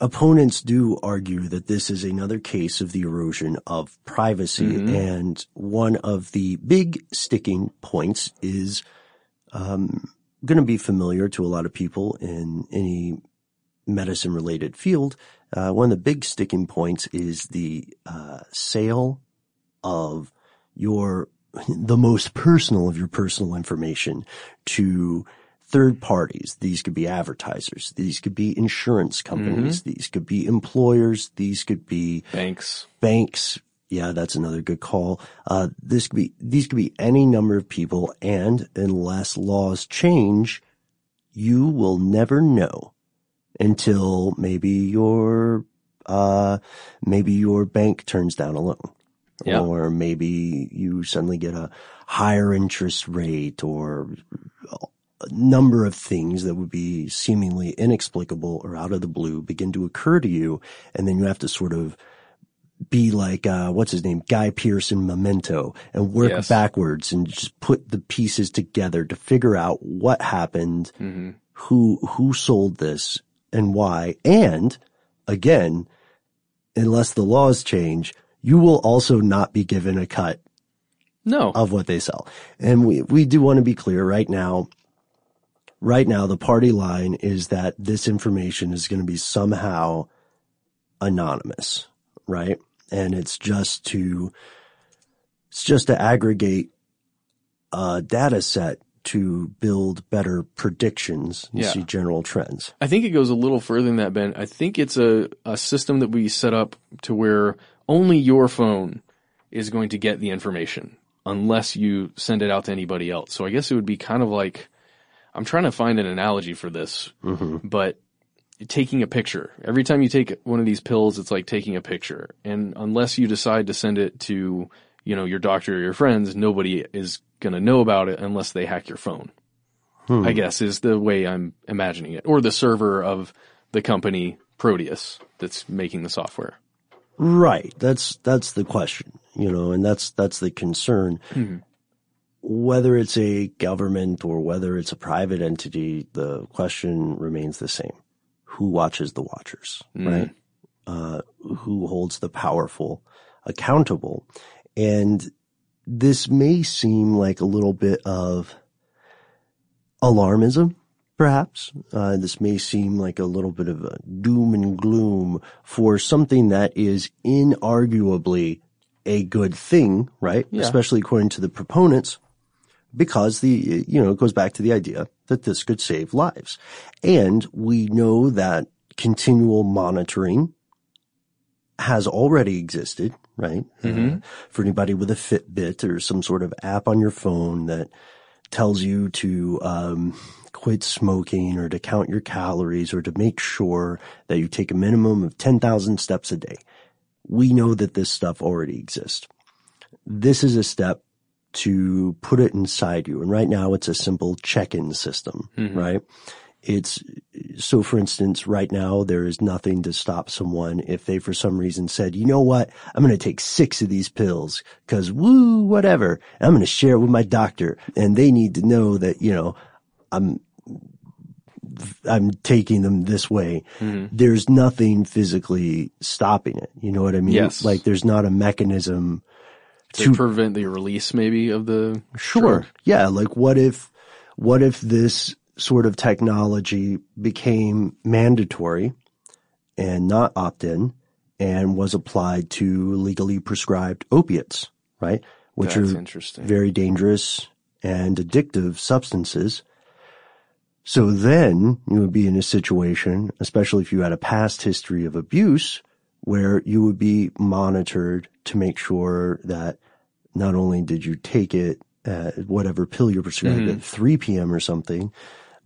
Opponents do argue that this is another case of the erosion of privacy. Mhm. And one of the big sticking points is, um, going to be familiar to a lot of people in any medicine related field. Uh, one of the big sticking points is the, uh, sale of your, the most personal of your personal information to third parties. These could be advertisers. These could be insurance companies. These could be employers. These could be banks. Banks. Yeah, that's another good call. Uh, this could be, these could be any number of people. And unless laws change, you will never know until maybe your, uh, maybe your bank turns down a loan. Yeah. Or maybe you suddenly get a higher interest rate or a number of things that would be seemingly inexplicable or out of the blue begin to occur to you. And then you have to sort of be like, uh, what's his name? Guy Pearce in Memento and work Yes. backwards and just put the pieces together to figure out what happened, Mhm. who, who sold this and why. And again, unless the laws change, you will also not be given a cut No. of what they sell. And we, we do want to be clear right now. Right now, the party line is that this information is going to be somehow anonymous, right? And it's just to, it's just to aggregate a data set to build better predictions and Yeah. see general trends. I think it goes a little further than that, Ben. I think it's a, a system that we set up to where only your phone is going to get the information unless you send it out to anybody else. So I guess it would be kind of like, I'm trying to find an analogy for this, Mm-hmm. but taking a picture. Every time you take one of these pills, it's like taking a picture. And unless you decide to send it to, you know, your doctor or your friends, nobody is going to know about it unless they hack your phone. Hmm. I guess is the way I'm imagining it. Or the server of the company Proteus that's making the software. Right. That's that's the question, you know, and that's that's the concern. Mhm. Whether it's a government or whether it's a private entity, the question remains the same: Who watches the watchers? Mm. Right. Uh, who holds the powerful accountable? And this may seem like a little bit of alarmism, perhaps. Uh, this may seem like a little bit of a doom and gloom for something that is inarguably a good thing, right? Yeah. Especially according to the proponents, because the, you know, it goes back to the idea that this could save lives. And we know that continual monitoring has already existed, right? Mhm. Uh, for anybody with a Fitbit or some sort of app on your phone that tells you to um, quit smoking or to count your calories or to make sure that you take a minimum of 10,000 steps a day. We know that this stuff already exists. This is a step to put it inside you. And right now it's a simple check-in system, Mhm. right? It's so for instance, right now there is nothing to stop someone if they for some reason said, you know what? I'm going to take six of these pills cause woo, whatever. I'm going to share it with my doctor and they need to know that, you know, I'm, I'm taking them this way. Mhm. There's nothing physically stopping it. You know what I mean? Yes. Like there's not a mechanism To, prevent the release maybe of the Sure. drug. Yeah. Like what if, what if this sort of technology became mandatory and not opt-in and was applied to legally prescribed opiates, right? Which That's are very dangerous and addictive substances. So then you would be in a situation, especially if you had a past history of abuse, where you would be monitored to make sure that not only did you take it at whatever pill you're prescribed Mhm. at 3 p.m. or something,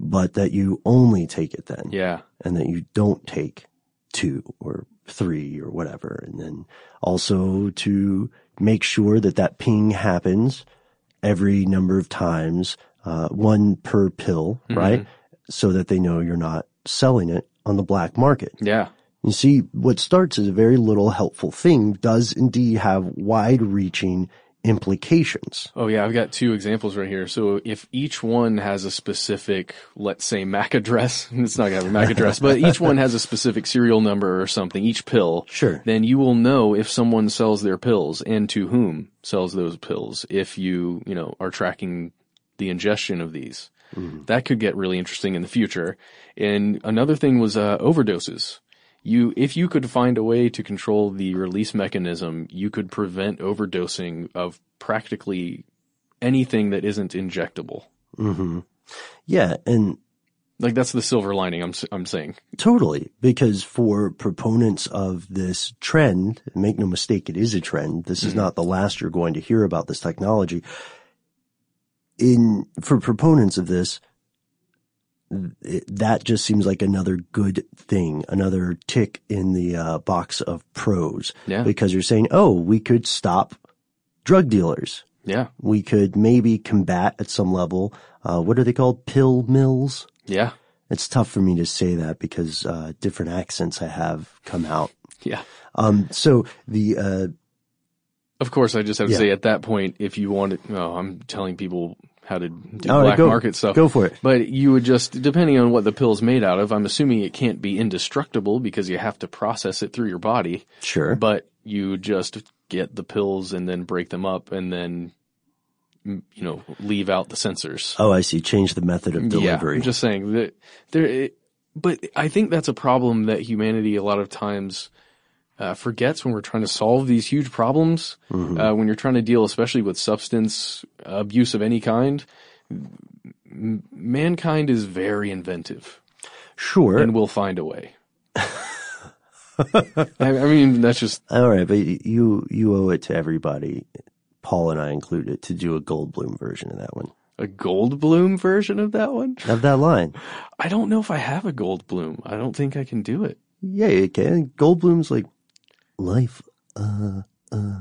but that you only take it then. Yeah. And that you don't take two or three or whatever. And then also to make sure that that ping happens every number of times, uh, one per pill, Mhm. right? So that they know you're not selling it on the black market. Yeah. You see, what starts as a very little helpful thing does indeed have wide reaching implications. Oh yeah, I've got two examples right here. So if each one has a specific, let's say MAC address, it's not gonna have a MAC address, but each one has a specific serial number or something, each pill. Sure. Then you will know if someone sells their pills and to whom sells those pills if you, you know, are tracking the ingestion of these. That could get really interesting in the future. And another thing was uh, overdoses. You, if you could find a way to control the release mechanism, you could prevent overdosing of practically anything that isn't injectable. hmm Yeah. And Like that's the silver lining. I'm I'm saying. Totally. Because for proponents of this trend, make no mistake, it is a trend. This is Mhm. not the last you're going to hear about this technology. In, for proponents of this, that just seems like another good thing, another tick in the uh, box of pros. Yeah. Because you're saying, oh, we could stop drug dealers. Yeah. We could maybe combat at some level, uh, what are they called? Pill mills? Yeah. It's tough for me to say that because uh, different accents I have come out. Yeah. Um, so the uh, Of course, I just have to Yeah. say at that point, if you wanted, oh, I'm telling people how to do All right, black go- market stuff. go for it. But you would just, depending on what the pill's made out of, I'm assuming it can't be indestructible because you have to process it through your body. Sure. But you just get the pills and then break them up and then, mm, you know, leave out the sensors. oh, I see. Change the method of delivery. Yeah. I'm just saying that there, it, but I think that's a problem that humanity a lot of times uh, forgets when we're trying to solve these huge problems. Mm-hmm. Uh, when you're trying to deal, especially with substance abuse of any kind, m- mankind is very inventive. Sure. and we'll find a way. I, I mean, that's just All right, but you you owe it to everybody, Paul and I included, to do a Goldblum version of that one. A Goldblum version of that one? Of that line. I don't know if I have a Goldblum. I don't think I can do it. Yeah, you can. Goldblum's like, life, uh, uh,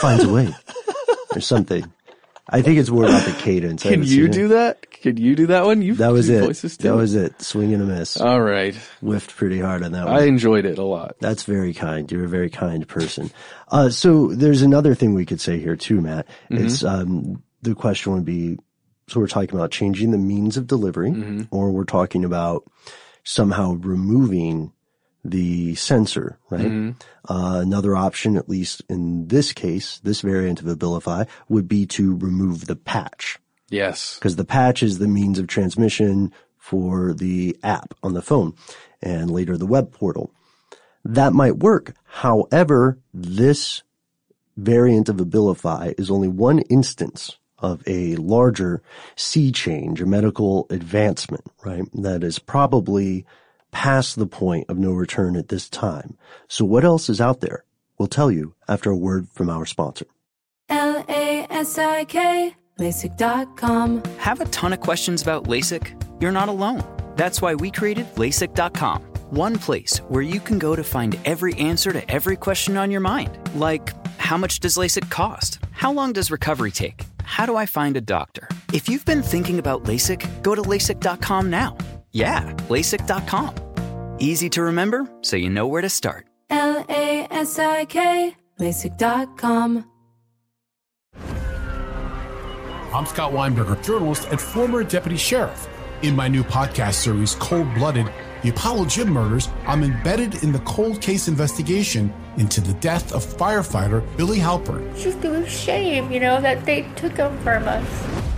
finds a way. or something. I think it's more about the cadence. Can you seen it. do that? Can you do that one? You That was it. That was it. Swing and a miss. All right. Whiffed pretty hard on that one. I enjoyed it a lot. That's very kind. You're a very kind person. Uh, so there's another thing we could say here too, Matt. Mhm. It's, um, the question would be, so we're talking about changing the means of delivery Mm-hmm. or we're talking about somehow removing the sensor, right? Mhm. Uh, another option, at least in this case, this variant of Abilify would be to remove the patch Yes. because the patch is the means of transmission for the app on the phone and later the web portal. That might work. However, this variant of Abilify is only one instance of a larger sea change, a medical advancement, right? That is probably past the point of no return at this time. So what else is out there? We'll tell you after a word from our sponsor. L A S I K, LASIK.com. Have a ton of questions about LASIK? You're not alone. That's why we created LASIK.com. One place where you can go to find every answer to every question on your mind. Like, how much does LASIK cost? How long does recovery take? How do I find a doctor? If you've been thinking about LASIK, go to LASIK.com now. Yeah, LASIK.com. Easy to remember, so you know where to start. L A S I K, LASIK.com. I'm Scott Weinberger, journalist and former deputy sheriff. In my new podcast series, Cold Blooded The Apollo Gym Murders, I'm embedded in the cold case investigation into the death of firefighter Billy Halpern. It's just a shame, you know, that they took him from us.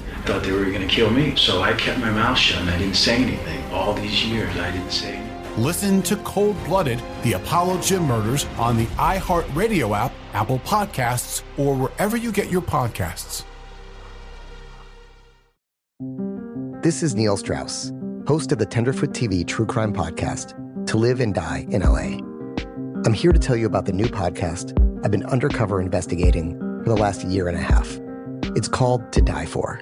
Thought they were going to kill me, so I kept my mouth shut and I didn't say anything. All these years, I didn't say anything. Listen to Cold Blooded, The Apollo Gym Murders on the iHeartRadio app, Apple Podcasts, or wherever you get your podcasts. This is Neil Strauss, host of the Tenderfoot TV True Crime Podcast, To Live and Die in LA. I'm here to tell you about the new podcast I've been undercover investigating for the last year and a half. It's called To Die For.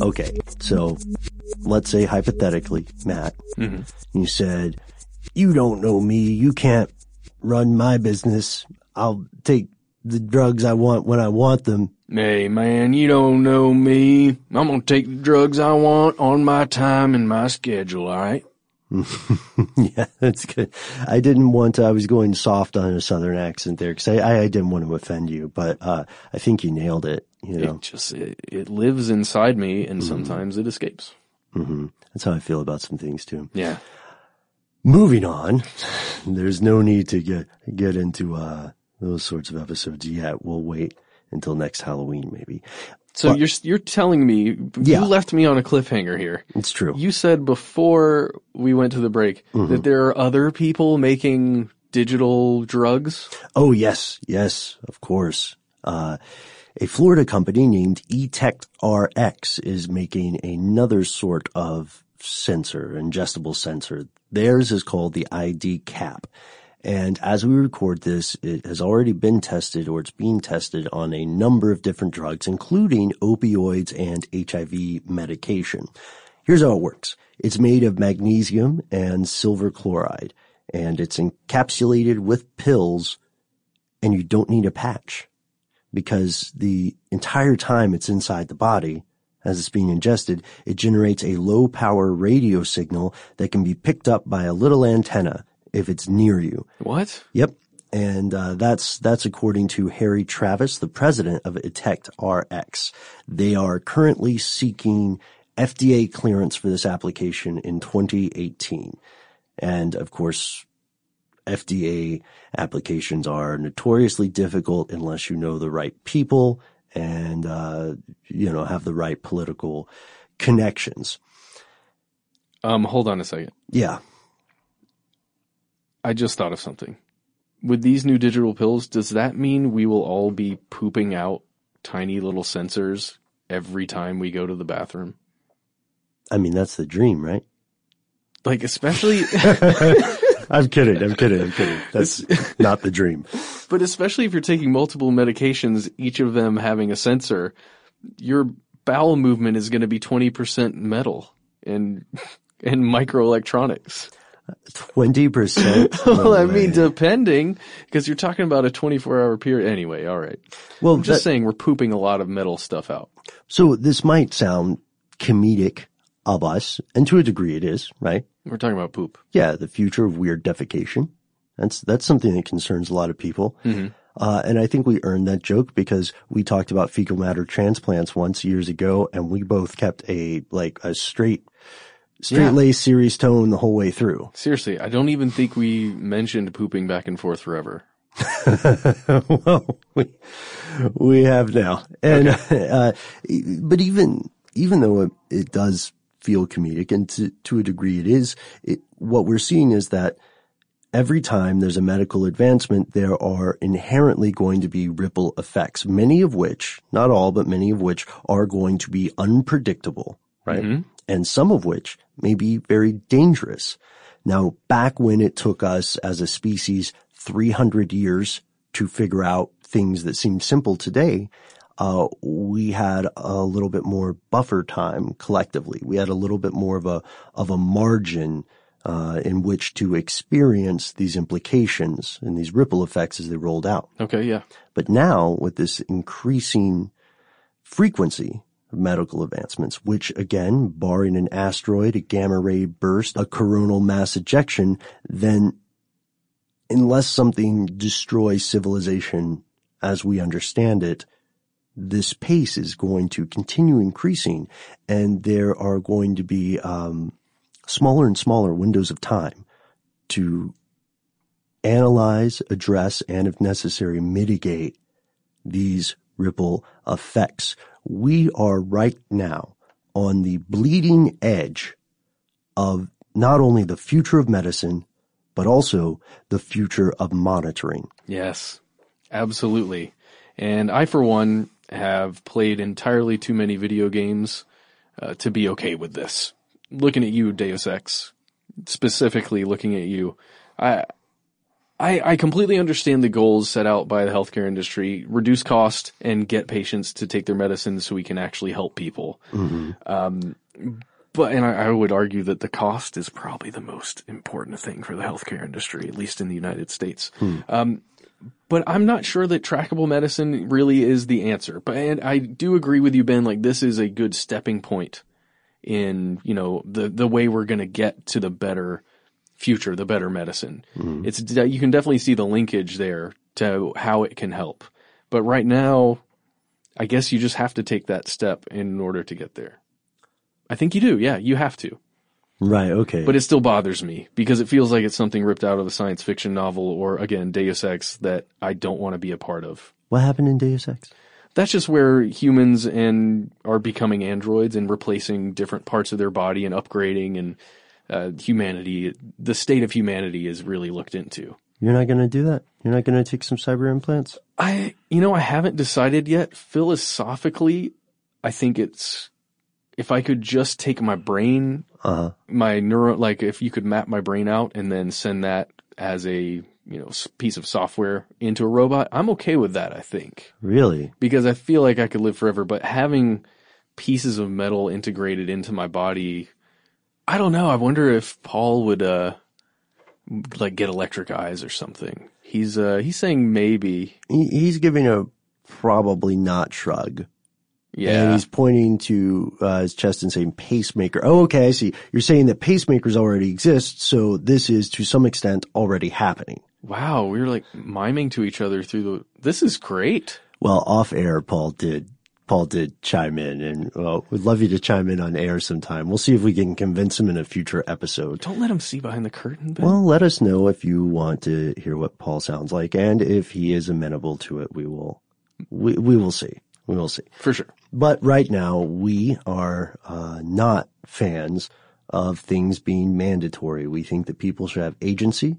Okay, so let's say hypothetically, Matt, Mhm. you said, you don't know me, you can't run my business, I'll take the drugs I want when I want them. Hey man, you don't know me. I'm gonna take the drugs I want on my time and my schedule, alright? yeah, that's good. I didn't want to, I was going soft on a southern accent there because I, I didn't want to offend you, but, uh, I think you nailed it, you know. It just, it, it lives inside me and sometimes it escapes. hmm That's how I feel about some things too. Yeah. Moving on, there's no need to get get into uh, those sorts of episodes yet. We'll wait until next Halloween, maybe. So But- you're you're telling me Yeah. you left me on a cliffhanger here. It's true. You said before we went to the break Mhm. that there are other people making digital drugs. Oh yes, yes, of course. Uh, a Florida company named eTech RX is making another sort of sensor, ingestible sensor. Theirs is called the ID cap. And as we record this, it has already been tested or it's being tested on a number of different drugs, including opioids and HIV medication. Here's how it works. It's made of magnesium and silver chloride and it's encapsulated with pills and you don't need a patch because the entire time it's inside the body as it's being ingested, it generates a low power radio signal that can be picked up by a little antenna if it's near you. What? Yep. And uh, that's that's according to Harry Travis, the president of Etect RX. They are currently seeking FDA clearance for this application in 2018, and of course, FDA applications are notoriously difficult unless you know the right people and uh, you know have the right political connections. Um, hold on a second. Yeah. I just thought of something. With these new digital pills, does that mean we will all be pooping out tiny little sensors every time we go to the bathroom? I mean, that's the dream, right? Like, especially, I'm kidding. I'm kidding. I'm kidding. That's not the dream. but especially if you're taking multiple medications, each of them having a sensor, your bowel movement is going to be 20% metal and, and microelectronics. Twenty percent. well, I mean, depending, because you're talking about a 24 hour period. Anyway, all right. Well, I'm just that- saying we're pooping a lot of metal stuff out. So this might sound comedic of us, and to a degree it is, right? We're talking about poop. Yeah, the future of weird defecation. That's that's something that concerns a lot of people. Mhm. Uh, and I think we earned that joke because we talked about fecal matter transplants once years ago, and we both kept a like a straight, straight Yeah. laced serious tone the whole way through. Seriously, I don't even think we mentioned pooping back and forth forever. well, we we have now, and uh, but even even though it, it does feel comedic, and to to a degree it is, it, what we're seeing is that every time there's a medical advancement, there are inherently going to be ripple effects, many of which, not all, but many of which are going to be unpredictable, right? And some of which may be very dangerous. Now, back when it took us as a species 300 years to figure out things that seem simple today, uh, we had a little bit more buffer time collectively. We had a little bit more of a, of a margin, uh, in which to experience these implications and these ripple effects as they rolled out. Okay, yeah. But now with this increasing frequency medical advancements, which again, barring an asteroid, a gamma ray burst, a coronal mass ejection, then unless something destroys civilization as we understand it, this pace is going to continue increasing and there are going to be, um, smaller and smaller windows of time to analyze, address, and if necessary, mitigate these ripple effects. We are right now on the bleeding edge of not only the future of medicine, but also the future of monitoring. Yes, absolutely. And I, for one, have played entirely too many video games uh, to be okay with this. Looking at you, Deus Ex, specifically looking at you, I I, I completely understand the goals set out by the healthcare industry, reduce cost and get patients to take their medicine so we can actually help people. Mhm. Um, but, and I, I would argue that the cost is probably the most important thing for the healthcare industry, at least in the United States. Hmm. Um, but I'm not sure that trackable medicine really is the answer. But and I do agree with you, Ben. Like this is a good stepping point in you know the the way we're going to get to the better future, the better medicine. Mhm. It's you can definitely see the linkage there to how it can help. But right now, I guess you just have to take that step in order to get there. I think you do. Yeah, you have to. Right. Okay. But it still bothers me because it feels like it's something ripped out of a science fiction novel or again Deus Ex that I don't want to be a part of. what happened in Deus Ex? That's just where humans and are becoming androids and replacing different parts of their body and upgrading and uh, humanity. The state of humanity is really looked into. You're not going to do that. You're not going to take some cyber implants. I, you know, I haven't decided yet. Philosophically, I think it's if I could just take my brain, Uh-huh. my neuro, like if you could map my brain out and then send that as a you know piece of software into a robot, I'm okay with that. I think Really? because I feel like I could live forever. But having pieces of metal integrated into my body, I don't know. I wonder if Paul would uh like get electric eyes or something. He's uh he's saying maybe. He, he's giving a probably not shrug. Yeah. And he's pointing to uh, his chest and saying pacemaker. Oh, okay. I see. You're saying that pacemakers already exist. So this is to some extent already happening. Wow, we were like miming to each other through the. This is great. Well, off air, Paul did. Paul did chime in and well, we'd love you to chime in on air sometime. We'll see if we can convince him in a future episode. Don't let him see behind the curtain. Ben. Well, let us know if you want to hear what Paul sounds like and if he is amenable to it. We will, we, we will see. We will see. For sure. But right now we are, uh, not fans of things being mandatory. We think that people should have agency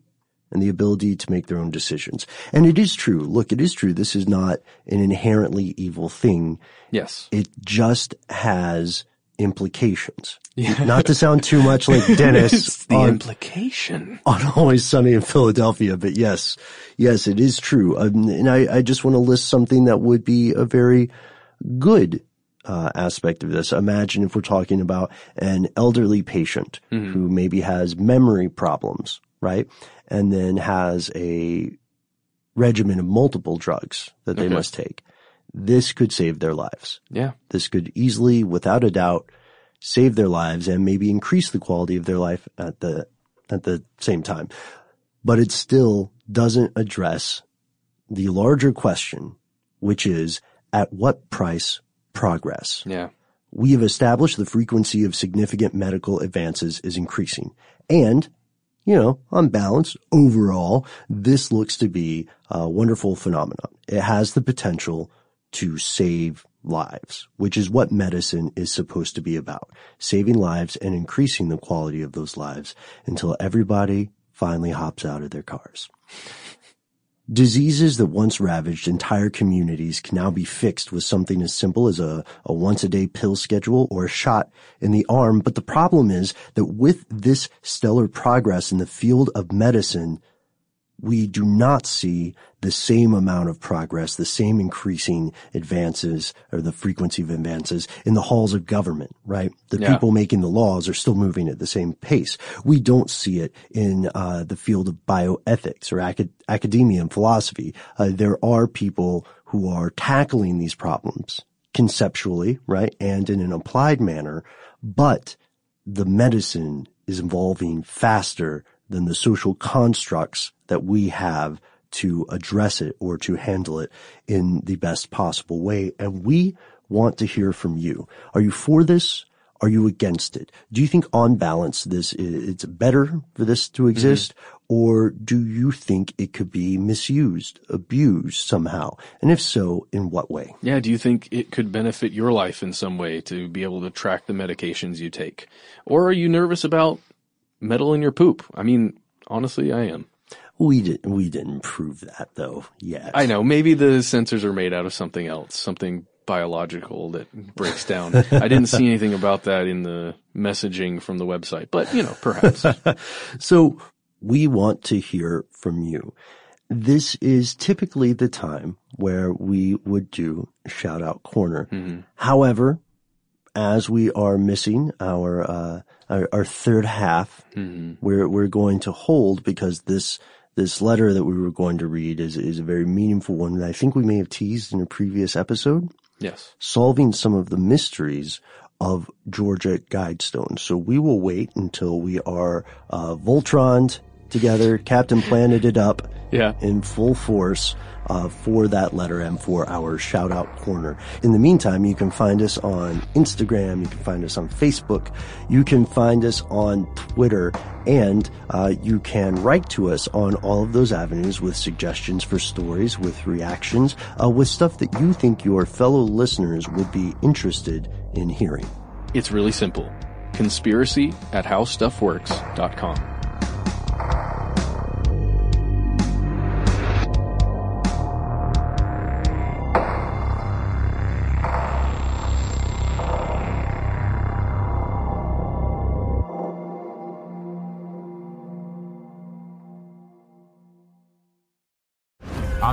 and the ability to make their own decisions. And it is true. Look, it is true. This is not an inherently evil thing. Yes. It just has implications. Yeah. Not to sound too much like Dennis It's the on, implication. on Always Sunny in Philadelphia, but yes, yes, it is true. Um, and I, I just want to list something that would be a very good uh, aspect of this. Imagine if we're talking about an elderly patient Mhm. who maybe has memory problems, right? And then has a regimen of multiple drugs that they Okay. must take. This could save their lives. Yeah. This could easily, without a doubt, save their lives and maybe increase the quality of their life at the, at the same time. But it still doesn't address the larger question, which is at what price progress? Yeah. We have established the frequency of significant medical advances is increasing. And, you know, on balance, overall, this looks to be a wonderful phenomenon. It has the potential to save lives, which is what medicine is supposed to be about. Saving lives and increasing the quality of those lives until everybody finally hops out of their cars. Diseases that once ravaged entire communities can now be fixed with something as simple as a, a once a day pill schedule or a shot in the arm. But the problem is that with this stellar progress in the field of medicine, we do not see the same amount of progress, the same increasing advances or the frequency of advances in the halls of government, right? The Yeah. people making the laws are still moving at the same pace. We don't see it in uh, the field of bioethics or acad- academia and philosophy. Uh, there are people who are tackling these problems conceptually, right? And in an applied manner, but the medicine is evolving faster than the social constructs that we have to address it or to handle it in the best possible way. And we want to hear from you. Are you for this? Are you against it? Do you think on balance this is, it's better for this to mm-hmm. exist? Or do you think it could be misused, abused somehow? And if so, in what way? Yeah. Do you think it could benefit your life in some way to be able to track the medications you take? Or are you nervous about metal in your poop? I mean, honestly, I am. We didn't, we didn't prove that though yet. I know. Maybe the sensors are made out of something else, something biological that breaks down. I didn't see anything about that in the messaging from the website, but you know, perhaps. so we want to hear from you. This is typically the time where we would do shout out corner. Mm-hmm. However, as we are missing our, uh, our, our third half, we're, we're going to hold because this, this letter that we were going to read is, is a very meaningful one that I think we may have teased in a previous episode Yes. solving some of the mysteries of Georgia Guidestone. So we will wait until we are uh, Voltroned together, Captain Planeted it up Yeah. in full force uh, for that letter and for our shout out corner. In the meantime, you can find us on Instagram, you can find us on Facebook, you can find us on Twitter, and uh, you can write to us on all of those avenues with suggestions for stories, with reactions, uh, with stuff that you think your fellow listeners would be interested in hearing. It's really simple. Conspiracy at howstuffworks.com. I'm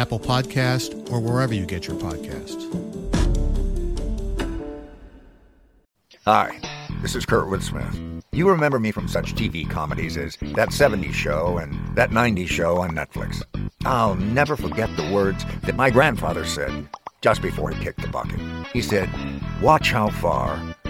Apple Podcast, or wherever you get your podcasts. Hi, this is Kurtwood Smith. You remember me from such TV comedies as That 70s Show and That 90s Show on Netflix. I'll never forget the words that my grandfather said just before he kicked the bucket. He said, Watch how far